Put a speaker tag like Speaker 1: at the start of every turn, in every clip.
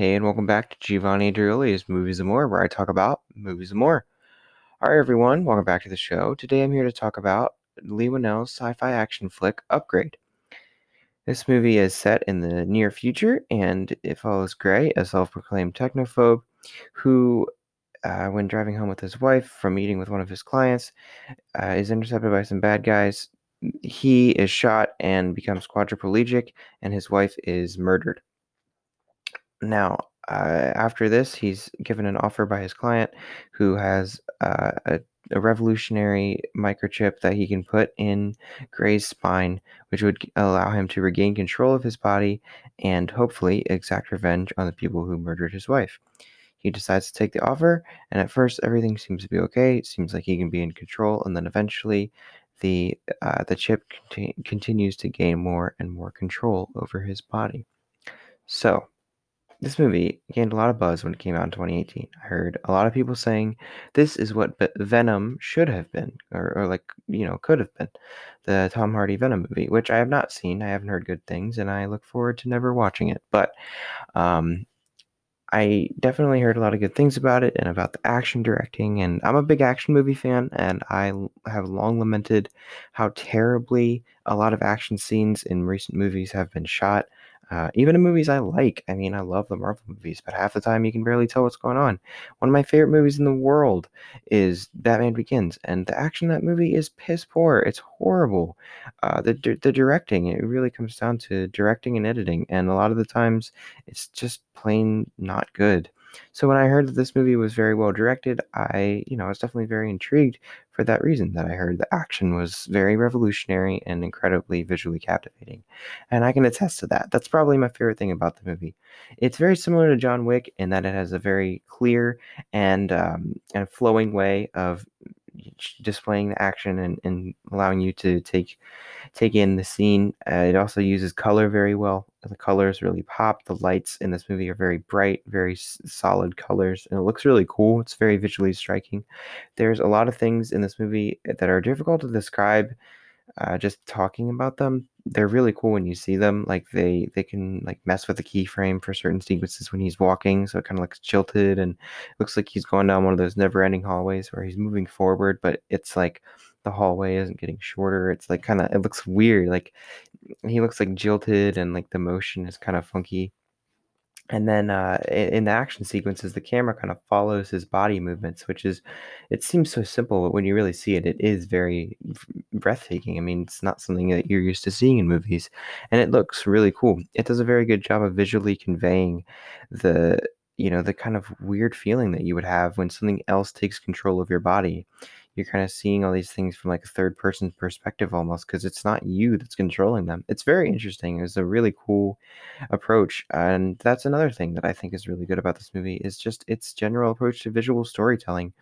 Speaker 1: Hey, and welcome back to Giovanni Adrioli's Movies and More, where I talk about movies and more. All right, everyone, welcome back to the show. Today I'm here to talk about Leigh Whannell's sci fi action flick, Upgrade. This movie is set in the near future, and it follows Gray, a self proclaimed technophobe, who, uh, when driving home with his wife from meeting with one of his clients, uh, is intercepted by some bad guys. He is shot and becomes quadriplegic, and his wife is murdered. Now, uh, after this, he's given an offer by his client who has uh, a, a, revolutionary microchip that he can put in Gray's spine, which would allow him to regain control of his body and hopefully exact revenge on the people who murdered his wife. He decides to take the offer, and at first, everything seems to be okay. It seems like he can be in control, and then eventually, the uh, the chip conti- continues to gain more and more control over his body. So, this movie gained a lot of buzz when it came out in 2018. I heard a lot of people saying this is what Venom should have been, or, or like, you know, could have been the Tom Hardy Venom movie, which I have not seen. I haven't heard good things, and I look forward to never watching it. But um, I definitely heard a lot of good things about it and about the action directing. And I'm a big action movie fan, and I have long lamented how terribly a lot of action scenes in recent movies have been shot. Uh, even in movies I like, I mean, I love the Marvel movies, but half the time you can barely tell what's going on. One of my favorite movies in the world is Batman Begins, and the action in that movie is piss poor. It's horrible. Uh, the the directing, it really comes down to directing and editing, and a lot of the times it's just plain not good. So when I heard that this movie was very well directed, I, you know, I was definitely very intrigued for that reason that I heard the action was very revolutionary and incredibly visually captivating. And I can attest to that. That's probably my favorite thing about the movie. It's very similar to John Wick in that it has a very clear and um, and flowing way of displaying the action and, and allowing you to take take in the scene. Uh, it also uses color very well. The colors really pop. The lights in this movie are very bright, very solid colors, and it looks really cool. It's very visually striking. There's a lot of things in this movie that are difficult to describe uh, just talking about them, they're really cool when you see them. Like they they can like mess with the keyframe for certain sequences when he's walking, so it kind of looks jilted and looks like he's going down one of those never-ending hallways where he's moving forward, but it's like the hallway isn't getting shorter. It's like kind of it looks weird. Like he looks like jilted and like the motion is kind of funky. And then uh, in the action sequences the camera kind of follows his body movements which is it seems so simple but when you really see it it is very breathtaking. I mean it's not something that you're used to seeing in movies and it looks really cool. It does a very good job of visually conveying the you know the kind of weird feeling that you would have when something else takes control of your body you're kind of seeing all these things from like a third person perspective almost because it's not you that's controlling them. It's very interesting. It's a really cool approach. And that's another thing that I think is really good about this movie is just its general approach to visual storytelling.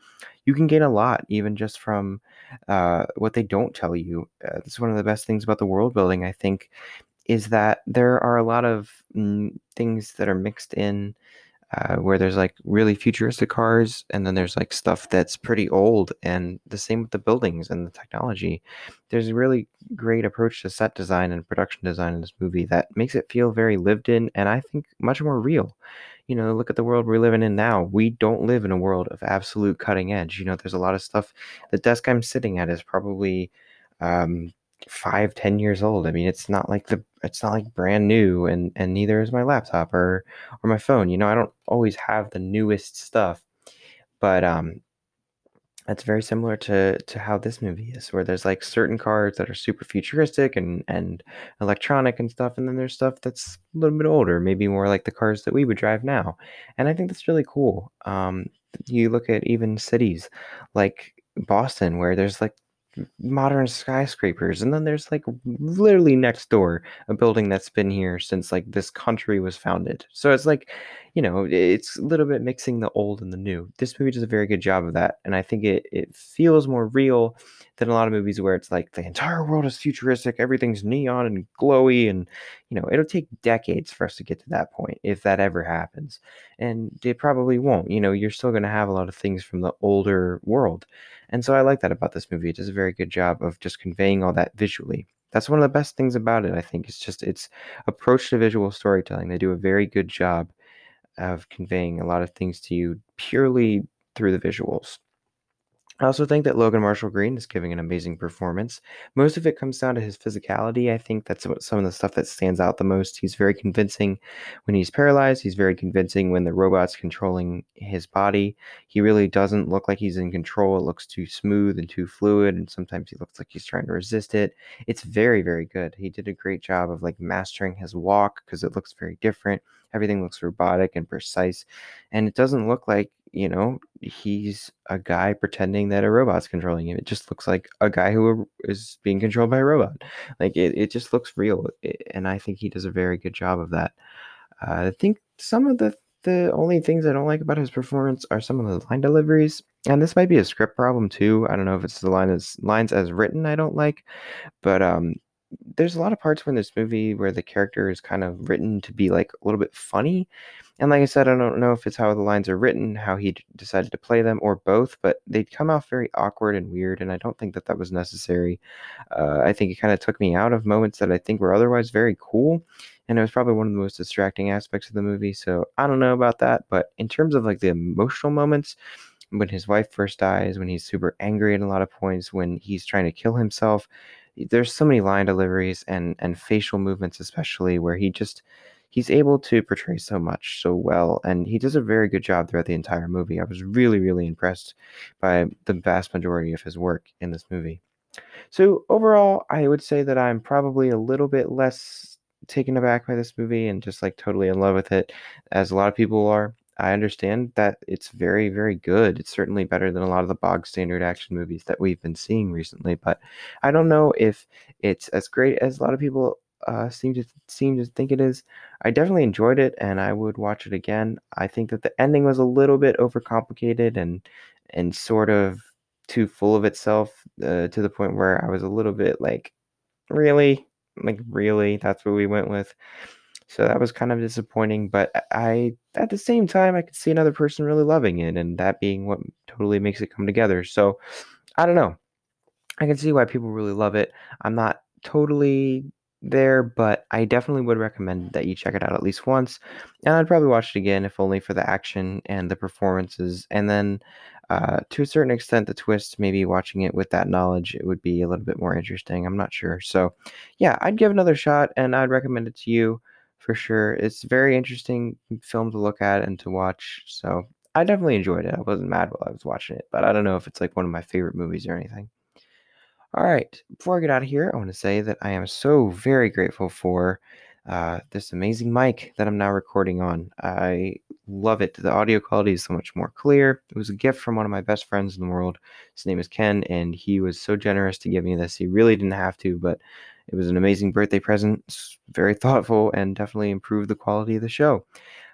Speaker 1: You can gain a lot even just from uh, what they don't tell you. Uh, this is one of the best things about the world building, I think, is that there are a lot of mm, things that are mixed in uh, where there's like really futuristic cars and then there's like stuff that's pretty old and the same with the buildings and the technology. There's a really great approach to set design and production design in this movie that makes it feel very lived in and i think much more real. You know look at the world we're living in now. We don't live in a world of absolute cutting edge. You know there's a lot of stuff the desk i'm sitting at is probably um, five ten years old. I mean it's not like the it's not like brand new and and neither is my laptop or or my phone. You know i don't always have the newest stuff but um that's very similar to to how this movie is where there's like certain cars that are super futuristic and and electronic and stuff and then there's stuff that's a little bit older maybe more like the cars that we would drive now. And i think that's really cool. Um you look at even cities like boston where there's like modern skyscrapers and then there's like literally next door a building that's been here since like this country was founded. So it's like you know it's a little bit mixing the old and the new this movie does a very good job of that and i think it, it feels more real than a lot of movies where it's like the entire world is futuristic everything's neon and glowy and you know it'll take decades for us to get to that point if that ever happens and it probably won't you know you're still going to have a lot of things from the older world and so I like that about this movie. It does a very good job of just conveying all that visually. That's one of the best things about it, I think. It's just its approach to visual storytelling. They do a very good job of conveying a lot of things to you purely through the visuals. I also think that Logan Marshall Green is giving an amazing performance. Most of it comes down to his physicality. I think that's some of the stuff that stands out the most. He's very convincing when he's paralyzed. He's very convincing when the robot's controlling his body. He really doesn't look like he's in control. It looks too smooth and too fluid, and sometimes he looks like he's trying to resist it. It's very, very good. He did a great job of like mastering his walk because it looks very different. Everything looks robotic and precise, and it doesn't look like you know, he's a guy pretending that a robot's controlling him. It just looks like a guy who is being controlled by a robot. Like it, it just looks real, and I think he does a very good job of that. Uh, I think some of the the only things I don't like about his performance are some of the line deliveries, and this might be a script problem too. I don't know if it's the line as lines as written I don't like, but um, there's a lot of parts in this movie where the character is kind of written to be like a little bit funny. And like I said, I don't know if it's how the lines are written, how he d- decided to play them, or both, but they come off very awkward and weird. And I don't think that that was necessary. Uh, I think it kind of took me out of moments that I think were otherwise very cool. And it was probably one of the most distracting aspects of the movie. So I don't know about that. But in terms of like the emotional moments, when his wife first dies, when he's super angry at a lot of points, when he's trying to kill himself, there's so many line deliveries and and facial movements especially where he just he's able to portray so much so well and he does a very good job throughout the entire movie. I was really really impressed by the vast majority of his work in this movie. So overall i would say that i'm probably a little bit less taken aback by this movie and just like totally in love with it as a lot of people are I understand that it's very, very good. It's certainly better than a lot of the bog standard action movies that we've been seeing recently. But I don't know if it's as great as a lot of people uh, seem to seem to think it is. I definitely enjoyed it, and I would watch it again. I think that the ending was a little bit overcomplicated and and sort of too full of itself uh, to the point where I was a little bit like, really, like really, that's what we went with. So that was kind of disappointing, but I at the same time I could see another person really loving it and that being what totally makes it come together. So I don't know. I can see why people really love it. I'm not totally there, but I definitely would recommend that you check it out at least once. And I'd probably watch it again if only for the action and the performances. And then uh, to a certain extent, the twist, maybe watching it with that knowledge, it would be a little bit more interesting. I'm not sure. So, yeah, I'd give another shot and I'd recommend it to you for sure. It's very interesting film to look at and to watch. So I definitely enjoyed it. I wasn't mad while I was watching it, but I don't know if it's like one of my favorite movies or anything. All right, before I get out of here, I want to say that I am so very grateful for uh, this amazing mic that I'm now recording on. I love it. The audio quality is so much more clear. It was a gift from one of my best friends in the world. His name is Ken, and he was so generous to give me this. He really didn't have to, but it was an amazing birthday present, very thoughtful, and definitely improved the quality of the show.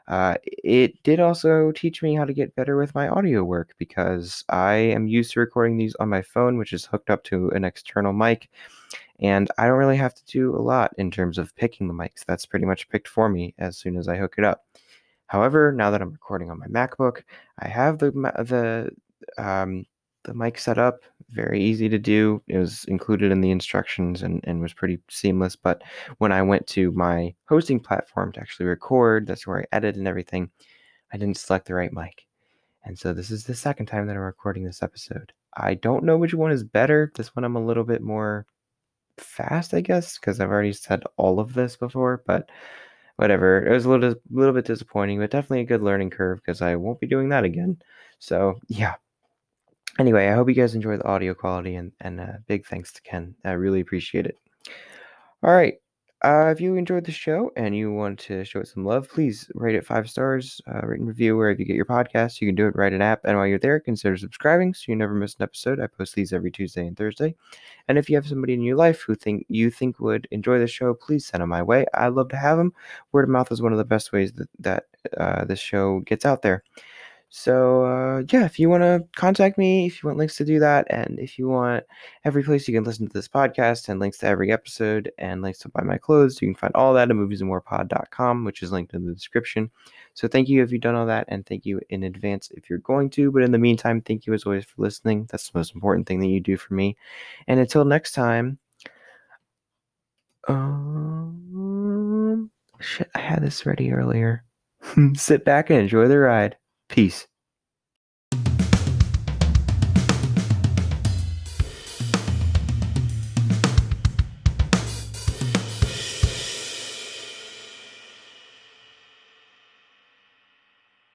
Speaker 1: Uh, it did also teach me how to get better with my audio work because I am used to recording these on my phone, which is hooked up to an external mic. And I don't really have to do a lot in terms of picking the mics. That's pretty much picked for me as soon as I hook it up. However, now that I'm recording on my MacBook, I have the the um, the mic set up very easy to do. It was included in the instructions and, and was pretty seamless. But when I went to my hosting platform to actually record, that's where I edit and everything, I didn't select the right mic. And so this is the second time that I'm recording this episode. I don't know which one is better. This one I'm a little bit more fast, I guess, because I've already said all of this before, but whatever. It was a little little bit disappointing, but definitely a good learning curve because I won't be doing that again. So yeah, anyway, I hope you guys enjoy the audio quality and, and uh, big thanks to Ken. I really appreciate it. All right. Uh, if you enjoyed the show and you want to show it some love, please rate it five stars, uh, and review wherever you get your podcast. You can do it right an app. And while you're there, consider subscribing so you never miss an episode. I post these every Tuesday and Thursday. And if you have somebody in your life who think you think would enjoy the show, please send them my way. I'd love to have them. Word of mouth is one of the best ways that, that uh, this show gets out there. So uh, yeah, if you want to contact me, if you want links to do that, and if you want every place you can listen to this podcast and links to every episode and links to buy my clothes, you can find all that at moviesandmorepod.com, which is linked in the description. So thank you if you've done all that, and thank you in advance if you're going to. But in the meantime, thank you as always for listening. That's the most important thing that you do for me. And until next time, um, shit, I had this ready earlier. Sit back and enjoy the ride. Peace.